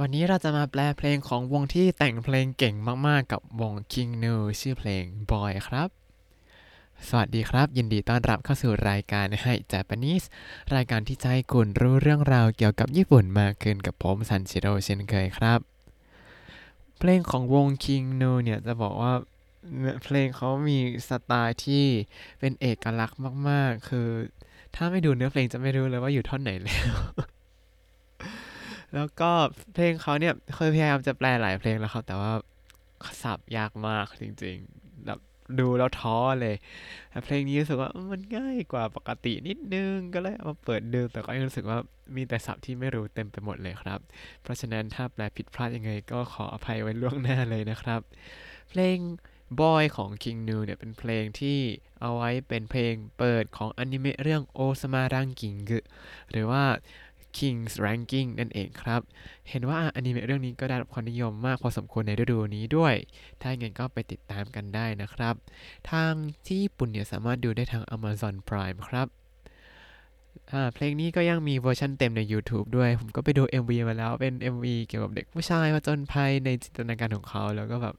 วันนี้เราจะมาแปลเพลงของวงที่แต่งเพลงเก่งมากๆ กับวง King New ชื่อเพลง Boy ครับ สวัสดีครับ ยินดีต้อนรับเข้าสู่รายการให้ Japanese รายการที่จะให้คุณรู้เรื่องราวเกี่ยวกับญี่ปุ่นมากขึ้นกับผมซันชิโร่เช่นเคยครับ เพลงของวง King New เนี่ยจะบอกว่าเพลงเขามีสไตล์ที่เป็นเอกลักษณ์มากๆ คือถ้าไม่ดูเนื้อเพลงจะไม่รู้เลยว่าอยู่ท่อนไหนแล้ว แล้วก็เพลงเขาเนี่ยเคยพยายามจะแปลหลายเพลงแล้วครับ แต่ว่าสับยากมากจริงๆแบบดูแล้วท้อเลยแต่เพลงนี้รู้สึกว่ามันง่ายกว่าปกตินิดนึงก็เลยเอามาเปิดดูแต่ก็ยังรู้สึกว่ามีแต่ศัพท์ที่ไม่รู้เต็มไปหมดเลยครับ เพราะฉะนั้นถ้าแปลผิดพลาดยังไงก็ขออภัยไว้ล่วงหน้าเลยนะครับ เพลง Boy ของ King New เนี่ยเป็นเพลงที่เอาไว้เป็นเพลงเปิดของอนิเมะเรื่อง o s a m a Ranking หรือว่า King's Ranking นั่นเองครับ เห็นว่าอนิเมะเรื่องนี้ก็ได้รับความนิยมมากพอสมควรในฤดูนี้ด้วย ถ้าอย่างนั้นก็ไปติดตามกันได้นะครับ ทางที่ญี่ปุ่นเนี่ยสามารถดูได้ทาง Amazon Prime ครับเพลงนี้ก็ยังมีเวอร์ชันเต็มใน YouTube ด้วย ผมก็ไปดู MV มาแล้ว เป็น MV เกี่ยวกับเด็กผู้ชายผจญภัยในจินตนาการของเขา แล้วก็แบบ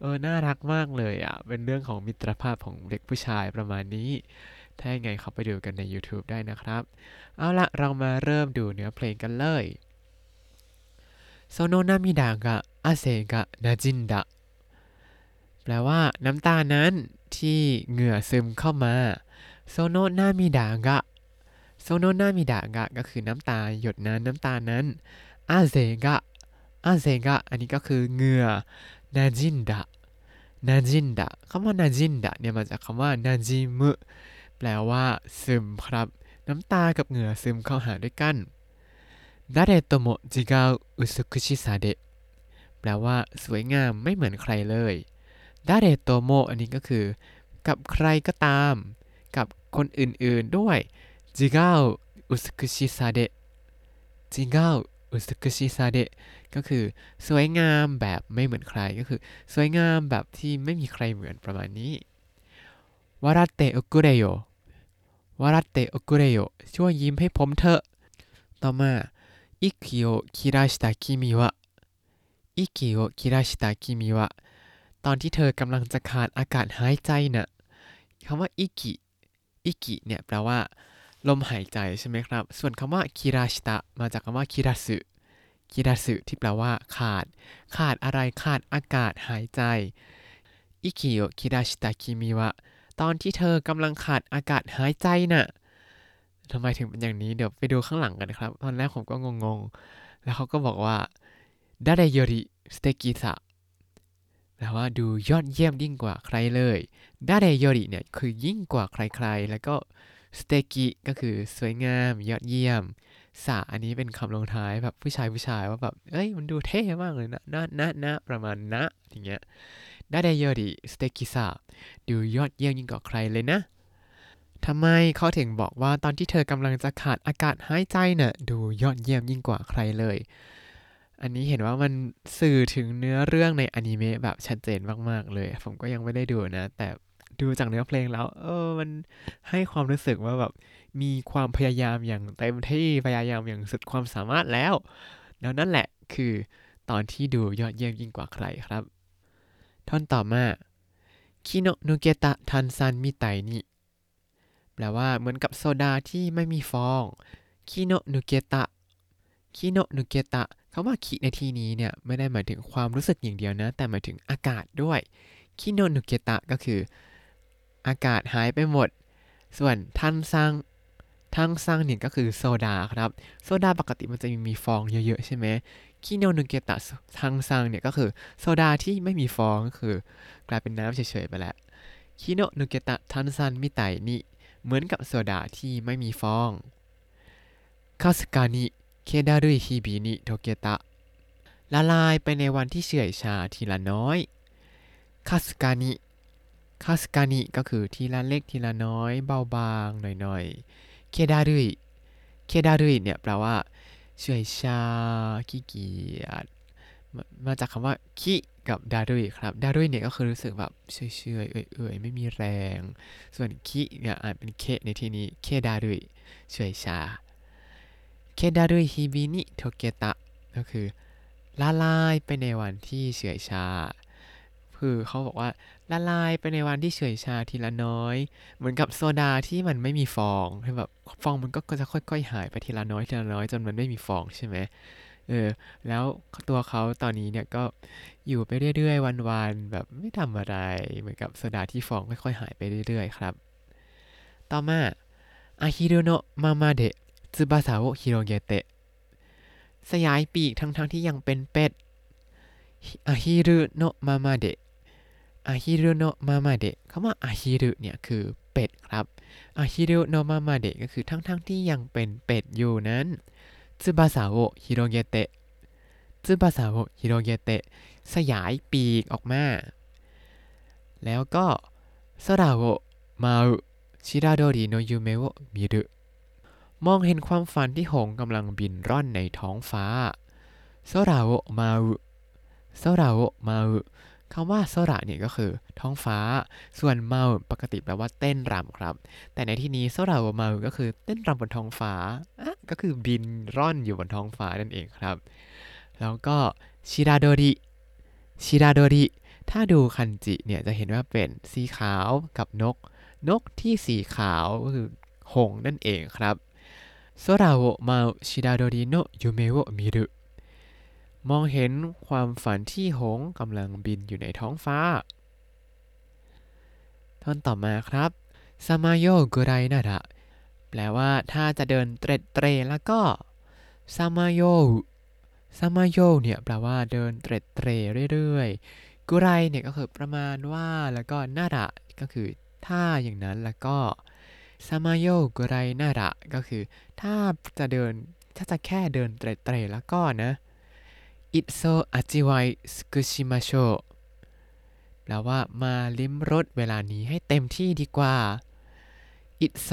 เออ น่ารักมากเลยอะ เป็นเรื่องของมิตรภาพของเด็กผู้ชายประมาณนี้ ถ้าอย่างไงเขาไปดูกันใน YouTube ได้นะครับ เอาละเรามาเริ่มดูเนื้อเพลงกันเลยโซโนนามิดากะอาเซกะนาจินดะแปลว่าน้ำตานั้นที่เหงื่อซึมเข้ามาโซโนนามิดากะโซโนนามิดากะก็คือน้ำตาหยดนั้นน้ำตานั้นอาเซกะอาเซกะอันนี้ก็คือเหงื่อนาจินดะ滲んだ คำว่า 滲んだ เนี่ยมาจากคำว่า 滲む แปลว่า ซึมครับ น้ำตากับเหงื่อซึมเข้าหาด้วยกันดาเดโตโมจิกาอุสุคุชิซาเดะแปลว่า สวยงามไม่เหมือนใครเลย誰とも อันนี้ก็คือ กับใครก็ตาม กับคนอื่นๆด้วยจิกาอุสุคุชิซาเดะจิกาอุสุคุชิซาเดะก็คือ สวยงามแบบไม่เหมือนใครก็คือ สวยงามแบบที่ไม่มีใครเหมือนประมาณนี้笑っておくれよ 笑っておくれよ ช่วยยิ้มให้ผมเถอะ ต่อมา 息を切らした君は 息を切らした君は ตอนที่เธอกำลังจะขาดอากาศหายใจนะ่ะคำว่าอิกิอิกิเนี่ยแปลว่า ลมหายใจใช่ไหมครับ ส่วนคำว่า 切らした มาจากคำว่า 切らす切らす ที่แปลว่า ขาด ขาดอะไรขาดอากาศหายใจ 息を切らした君は ตอนที่เธอกำลังขาดอากาศหายใจน่ะทำไมถึงเป็นอย่างนี้เดี๋ยวไปดูข้างหลังกันครับ ตอนแรกผมก็งงๆ แล้วเขาก็บอกว่า誰より素敵さ แปลว่าดูยอดเยี่ยมยิ่งกว่าใครเลย誰より เนี่ยคือยิ่งกว่าใครๆ แล้วก็ 素敵 ก็คือสวยงามยอดเยี่ยมสะอันนี้เป็นคำลงท้ายแบบผู้ชายผู้ชายว่าแบบ เอ้ยมันดูเท่มากเลยนะนะนะนะประมาณนะอย่างเงี้ย ดาเดโยริสเตกิสะดูยอดเยี่ยมยิ่งกว่าใครเลยนะทำไมเขาถึงบอกว่าตอนที่เธอกำลังจะขาดอากาศหายใจเนะ่ะดูยอดเยี่ยมยิ่งกว่าใครเลย อันนี้เห็นว่ามันสื่อถึงเนื้อเรื่องในอนิเมะแบบชัดเจนมาก ๆ เลย ผมก็ยังไม่ได้ดูนะ แต่ดูจากเนื้อเพลงแล้ว เออ มันให้ความรู้สึกว่าแบบมีความพยายามอย่างเต็มที่พยายามอย่างสุดความสามารถแล้ว แล้วนั่นแหละคือตอนที่ดูยอดเยี่ยมยิ่งกว่าใครครับ ท่อนต่อมาคิโนนุเกตะทันซันมิไตนิแปลว่าเหมือนกับโซดาที่ไม่มีฟองคิโนนุเกตะคิโนนุเกตะคำว่าคิในที่นี้เนี่ยไม่ได้หมายถึงความรู้สึกอย่างเดียวนะ แต่หมายถึงอากาศด้วย気の抜けた ก็คือ อากาศหายไปหมด ส่วน 炭酸 炭酸 เนี่ยก็คือโซดาครับ โซดาปกติมันจะมีฟองเยอะๆใช่ไหม 気の抜けた炭酸 เนี่ยก็คือโซดาที่ไม่มีฟองก็คือกลายเป็นน้ำเฉยๆไปแล้ว気の抜けた炭酸みたいに เหมือนกับโซดาที่ไม่มีฟอง微かに気怠い日々に溶けたละลายไปในวันที่เฉื่อยชาทีละน้อยคาสกานิคาสกานิก็คือทีละเล็กทีละน้อย เบาบางหน่อยๆเคดารุยเคดารุยเนี่ยแปลว่า เฉื่อยชาขี้เกียจมาจากคำว่าขี้กับดารุยครับดารุยเนี่ยก็คือรู้สึกแบบเฉยๆเอื่อยๆไม่มีแรง ส่วนขี้เนี่ยอ่านเป็นเคในที่นี้เคดารุยเฉยชาเคดารุยฮิบินิโทเกตะก็คือละลายไปในวันที่เฉื่อยชา คือเขาบอกว่าละลายไปในวันที่เฉื่อยชาทีละน้อย เหมือนกับโซดาที่มันไม่มีฟองที่แบบฟองมันก็จะค่อย ๆ หายไปทีละน้อยทีละน้อยจนมันไม่มีฟองใช่ไหมเออแล้วตัวเขาตอนนี้เนี่ยก็อยู่ไปเรื่อย ๆ วันๆแบบไม่ทำอะไรเหมือนกับโซดาที่ฟองค่อย ๆ หายไปเรื่อย ๆ ครับ ต่อมา 家鴨のままで翼を広げて สยายปีกทั้งๆที่ยังเป็นเป็ด 家鴨のままで 家鴨のままで คำว่า 家鴨 เนี่ยคือเป็ดครับ 家鴨のままで ก็คือทั้งๆที่ยังเป็นเป็ดอยู่นั้นซึบาซาโอฮิโรเกเตะซึบาซาโอฮิโรเกเตะสยายปีกออกมา แล้วก็โซราโอมาอุชิราโดริโนยูเมโอมิรุมองเห็นความฝันที่หงกำลังบินร่อนในท้องฟ้าโซราโอมาอุโซราโอมาอุ คำว่าโซระเนี่ยก็คือท้องฟ้า ส่วนเมาปกติแปลว่าเต้นรำครับ แต่ในที่นี้โซราโอมาก็คือเต้นรำบนท้องฟ้า ก็คือบินร่อนอยู่บนท้องฟ้านั่นเองครับ แล้วก็ชิราโดริชิราโดริถ้าดูคันจิเนี่ยจะเห็นว่าเป็นสีขาวกับนก นกที่สีขาวก็คือหงนั่นเองครับโซราโอมาชิราโดริโนยูเมโอมิรุ มองเห็นความฝันที่หงส์กำลังบินอยู่ในท้องฟ้า ท่อนต่อมาครับซามาโยกุไรนาระแปลว่าถ้าจะเดินเตร็ดเตรแล้วก็ซามาโยซามาโยเนี่ยแปลว่าเดินเตร็ดเตรเรื่อยๆกุไรเนี่ยก็คือประมาณว่าแล้วก็นาระก็คือถ้าอย่างนั้นแล้วก็ซามาโยกุไรนาระก็คือ ถ้าจะเดินถ้าจะแค่เดินเตร็ดเตรแล้วก็นะ อิโซอาจิไวสกุชิมาโชแปลว่ามาลิ้มรสเวลานี้ให้เต็มที่ดีกว่า อิโซ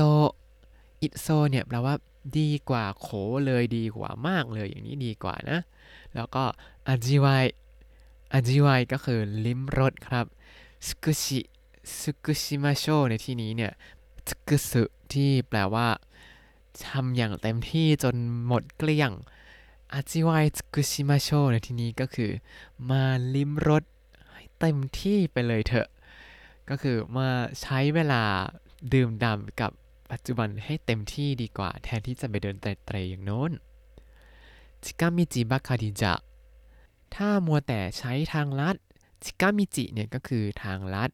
อิโซเนี่ยแปลว่าดีกว่าโขเลยดีกว่ามากเลยอย่างนี้ดีกว่านะ แล้วก็อาจิไวอาจิไวก็คือลิ้มรสครับ 尽くし 尽くしましょう ในที่นี้เนี่ย 尽くす ที่แปลว่าทำอย่างเต็มที่จนหมดเกลี้ยง 味わい尽くしましょう ในที่นี้ก็คือ มาลิ้มรสให้เต็มที่ไปเลยเถอะ ก็คือมาใช้เวลาดื่มด่ำกับปัจจุบันให้เต็มที่ดีกว่า แทนที่จะไปเดินเตรๆอย่างโน้นจิกามิจิบัคคาดิจะถ้ามัวแต่ใช้ทางลัดจิกามิจิเนี่ยก็คือทางลัด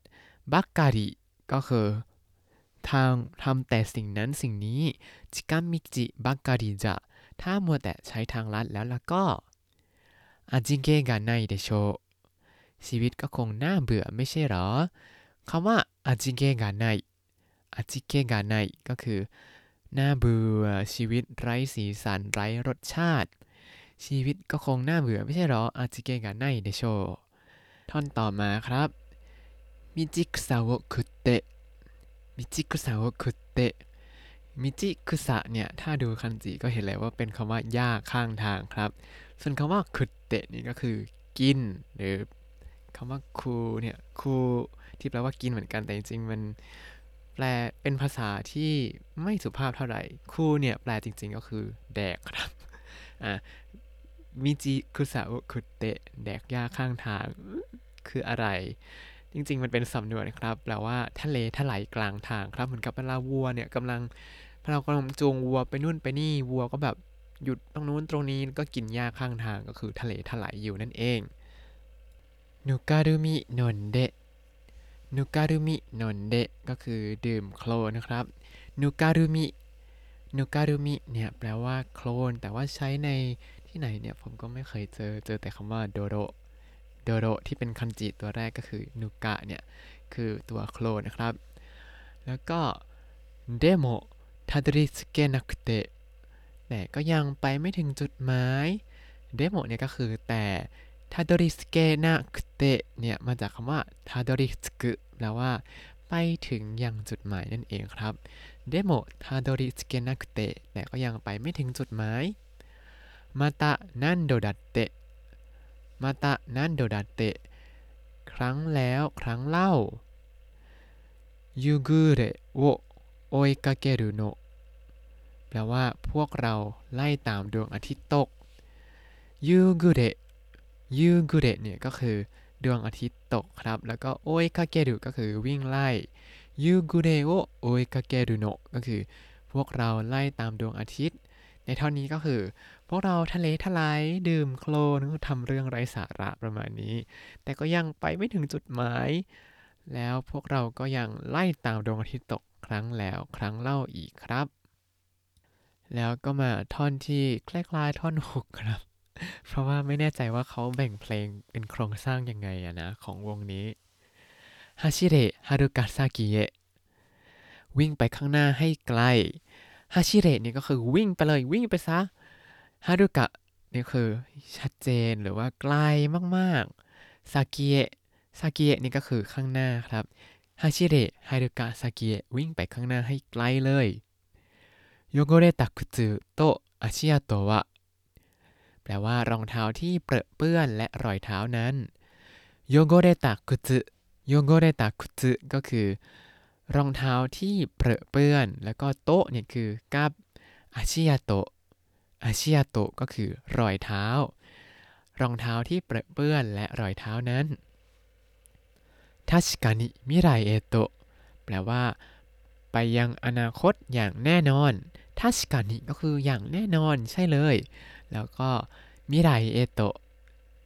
บักการิก็คือทางทำแต่สิ่งนั้นสิ่งนี้จิกามิจิบักการิจะ ถ้ามัวแต่ใช้ทางลัดแล้วล้วก็อาจิเกะกาไนเดโชชีวิตก็คงน่าเบื่อไม่ใช่หรอคำว่าอาจิเกะกาไนอาจิเกะกาไนก็คือน่าเบื่อชีวิตไร้สีสันไร้รสชาติ ชีวิตก็คงน่าเบื่อไม่ใช่หรออาจิเกะกาไนเดโชท่อนต่อมาครับมิจิคุสะโอคุเตะมิจิคุสะโอคุเตะ มิจิคุสะเนี่ย ถ้าดูคันจิก็เห็นเลยว่าเป็นคำว่าหญ้าข้างทางครับ ส่วนคำว่าคุเตะนี่ก็คือกิน หรือคำว่าคูเนี่ยคูที่แปลว่ากินเหมือนกันแต่จริงๆมันแปลเป็นภาษาที่ไม่สุภาพเท่าไหร่คูเนี่ยแปลจริง ๆ ก็คือแดกครับอ่ามิจิคุสะคุเตะแดกหญ้าข้างทางคืออะไร จริง ๆ มันเป็นสำนวนครับแปลว่าทะเลถลายกลางทางครับ เหมือนกับเวลาวัวเนี่ยกำลังเรากำลังจูงวัวไปนู่นไปนี่วัวก็แบบหยุดตรงนู้นตรงนี้ก็กินหญ้าข้างทางก็คือทะเลถลายอยู่นั่นเองนุการุมินนเดะนุการุมินนเดะก็คือดื่มโคลนนะครับนุการุมินุการุมิเนี่ยแปลว่าโคลนแต่ว่าใช้ในที่ไหนเนี่ยผมก็ไม่เคยเจอเจอแต่คำว่าโดโร โดโรที่เป็นคันจิตัวแรกก็คือนุกะเนี่ยคือตัวโคลนนะครับ แล้วก็でも辿り着けなくて แต่ก็ยังไปไม่ถึงจุดหมาย でも เนี่ยก็คือแต่ 辿り着けなくて เนี่ยมาจากคำว่า 辿り着く แปลว่าไปถึงยังจุดหมายนั่นเองครับ でも辿り着けなくて แต่ก็ยังไปไม่ถึงจุดหมาย また何度だって また何度だって ครั้งแล้วครั้งเล่า 夕暮れを追いかけるの แปลว่าพวกเราไล่ตามดวงอาทิตย์ตกยูกุเรยูกุเระเนี่ยก็คือดวงอาทิตย์ตกครับ แล้วก็ 追いかける ก็คือวิ่งไล่ 夕暮れを追いかけるの ก็คือพวกเราไล่ตามดวงอาทิตย์ ในท่อนนี้ก็คือ พวกเราทะเลทลายดื่มโคลนทำเรื่องไร้สาระประมาณนี้ แต่ก็ยังไปไม่ถึงจุดหมาย แล้วพวกเราก็ยังไล่ตามดวงอาทิตย์ตกครั้งแล้วครั้งเล่าอีกครับ แล้วก็มาท่อนที่คล้ายๆท่อนหกครับ เพราะว่าไม่แน่ใจว่าเขาแบ่งเพลงเป็นโครงสร้างยังไงอะนะ ของวงนี้ฮาชิเรฮารุกาซากิเอะวิ่งไปข้างหน้าให้ไกลฮาชิเระนี่ยก็คือวิ่งไปเลยวิ่งไปซะ ฮารุกะนี่คือชัดเจนหรือว่าไกลมากๆซากิเอะซากิเอะนี่ก็คือข้างหน้าครับฮาชิเระฮารุกะซากิเอะวิ่งไปข้างหน้าให้ไกลเลยโยโกเรตะคุซึโตอาชิอาโตะแปลว่ารองเท้าที่เปรอะเปื้อนและรอยเท้านั้นโยโกเรตะคุซึโยโกเรตะคุซึก็คือ รองเท้าที่เปรอะเปื้อน แล้วก็โตะเนี่ยคือกับอาชิอาโตะ อาชิอาโตก็คือรอยเท้า รองเท้าที่เปรอะเปื้อนและรอยเท้านั้นทัชกานิมิไรเอโตะแปลว่า ไปยังอนาคตอย่างแน่นอนทัชกานิก็คืออย่างแน่นอนใช่เลย แล้วก็มิไรเอโตะ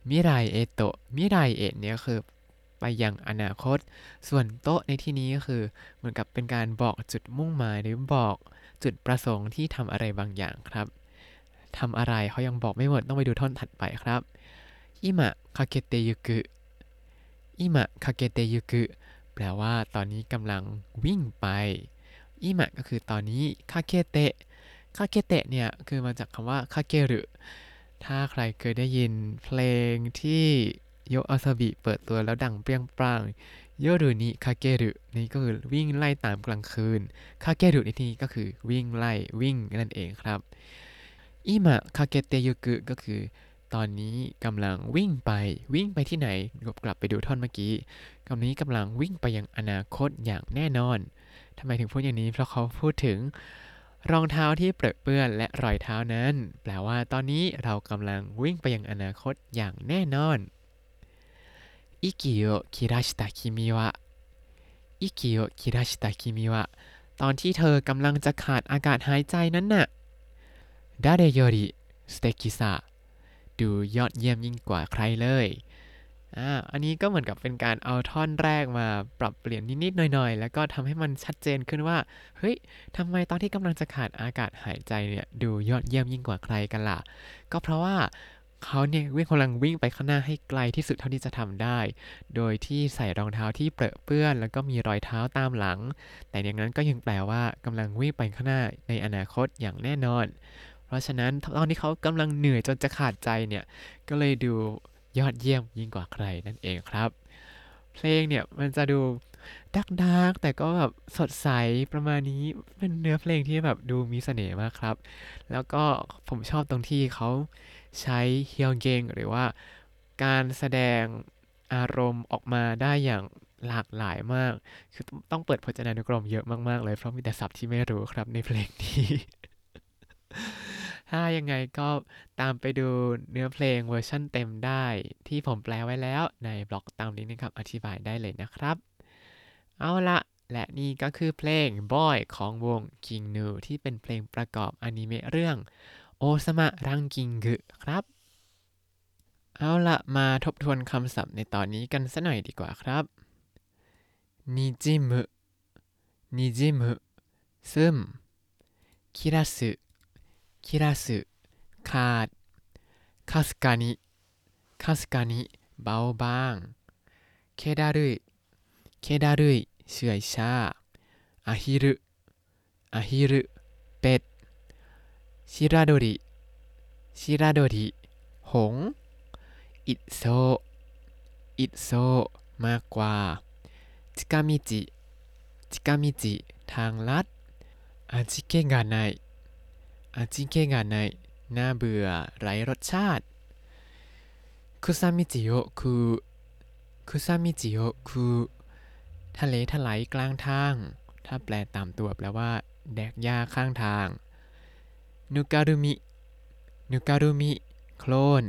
未来へと 未来へ เนี่ยคือไปยังอนาคต ส่วน と ในที่นี้ก็คือ เหมือนกับเป็นการบอกจุดมุ่งหมายหรือบอกจุดประสงค์ที่ทำอะไรบางอย่างครับ ทำอะไรเขายังบอกไม่หมดต้องไปดูท่อนถัดไปครับ 今駆けてゆく 今駆けてゆく แปลว่าตอนนี้กำลังวิ่งไป 今 ก็คือตอนนี้ 駆けて 駆けて เนี่ยคือมาจากคำว่า 駆けるถ้าใครเคยได้ยินเพลงที่โยอาซาบิเปิดตัวแล้วดังเปรี้ยงปร้างโยรุนิคาเกรุนี่ก็คือวิ่งไล่ตามกลางคืนคาเกรุในที่นี้ก็คือวิ่งไล่วิ่งนั่นเองครับ อิมะคาเกเตยุกุก็คือ ตอนนี้กำลังวิ่งไปวิ่งไปที่ไหนกลับไปดูท่อนเมื่อกี้กำนี้กำลังวิ่งไปยังอนาคตอย่างแน่นอนทำไมถึงพูดอย่างนี้เพราะเขาพูดถึงรองเท้าที่เปรอะเปื้อนและรอยเท้านั้น แปลว่าตอนนี้เรากำลังวิ่งไปยังอนาคตอย่างแน่นอน 息を切らした君は 息を切らした君は ตอนที่เธอกำลังจะขาดอากาศหายใจนั้นน่ะ 誰より素敵さ ดูยอดเยี่ยมยิ่งกว่าใครเลยอ่าอันนี้ก็เหมือนกับเป็นการเอาท่อนแรกมาปรับเปลี่ยนนิดๆหน่อยๆ แล้วก็ทำให้มันชัดเจนขึ้นว่า เฮ้ยทำไมตอนที่กำลังจะขาดอากาศหายใจเนี่ยดูยอดเยี่ยมยิ่งกว่าใครกันล่ะ ก็เพราะว่าเขาเนี่ยวิ่งกำลังวิ่งไปข้างหน้าให้ไกลที่สุดเท่าที่จะทำได้ โดยที่ใส่รองเท้าที่เปรอะเปื้อน แล้วก็มีรอยเท้าตามหลัง แต่อย่างนั้นก็ยังแปลว่ากำลังวิ่งไปข้างหน้าในอนาคตอย่างแน่นอน เพราะฉะนั้นตอนที่เขากำลังเหนื่อยจนจะขาดใจเนี่ย ก็เลยดูยอดเยี่ยมยิ่งกว่าใครนั่นเองครับ เพลงเนี่ยมันจะดูดักดักแต่ก็แบบสดใสประมาณนี้เป็นเนื้อเพลงที่แบบดูมีเสน่ห์มากครับ แล้วก็ผมชอบตรงที่เขาใช้เฮียงเกงหรือว่าการแสดงอารมณ์ออกมาได้อย่างหลากหลายมาก คือต้องเปิดพจนานุกรมเยอะมาก ๆ เลย เพราะมีแต่ศัพท์ที่ไม่รู้ครับในเพลงนี้ ถ้ายังไงก็ตามไปดูเนื้อเพลงเวอร์ชั่นเต็มได้ ที่ผมแปลไว้แล้วในบล็อกตามนี้นะครับอธิบายได้เลยนะครับ เอาละและนี่ก็คือเพลง Boy ของวง King Gnu ที่เป็นเพลงประกอบอนิเมะเรื่องโอซามะรังกิงกึครับ เอาละมาทบทวนคำศัพท์ในตอนนี้กันสักหน่อยดีกว่าครับนิจิมุนิจิมุซึมคิราสึ คิราสึขาดคาสกานิคาสกานิเบาบางเคดารุยเคดารุยเฉื่อยชาอาฮิรุอาฮิรุเป็ดชิราโดริชิราโดริหง อิโซ อิโซ มากกว่า จิกามิจิ จิกามิจิ ทางลัดอาจิเกะกาไน อาจิเกะงานในน่าเบื่อไร้รสชาติคุซามิจิโอคุคุซามิจิโอคุทะเลทลายกลางทาง ถ้าแปลตามตัวแปลว่า แดกหญ้าข้างทางนุการุมิぬかるみ โคลน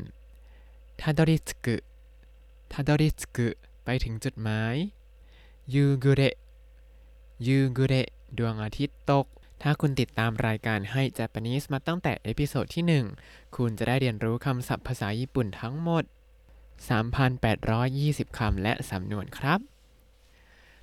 辿り着く 辿り着く ไปถึงจุดหมาย 夕暮れ 夕暮れ ดวงอาทิตย์ตก ถ้าคุณติดตามรายการให้ Japanese มาตั้งแต่ episode ที่ 1 คุณจะได้เรียนรู้คำศัพท์ภาษาญี่ปุ่นทั้งหมด 3,820 คำและสำนวนครับ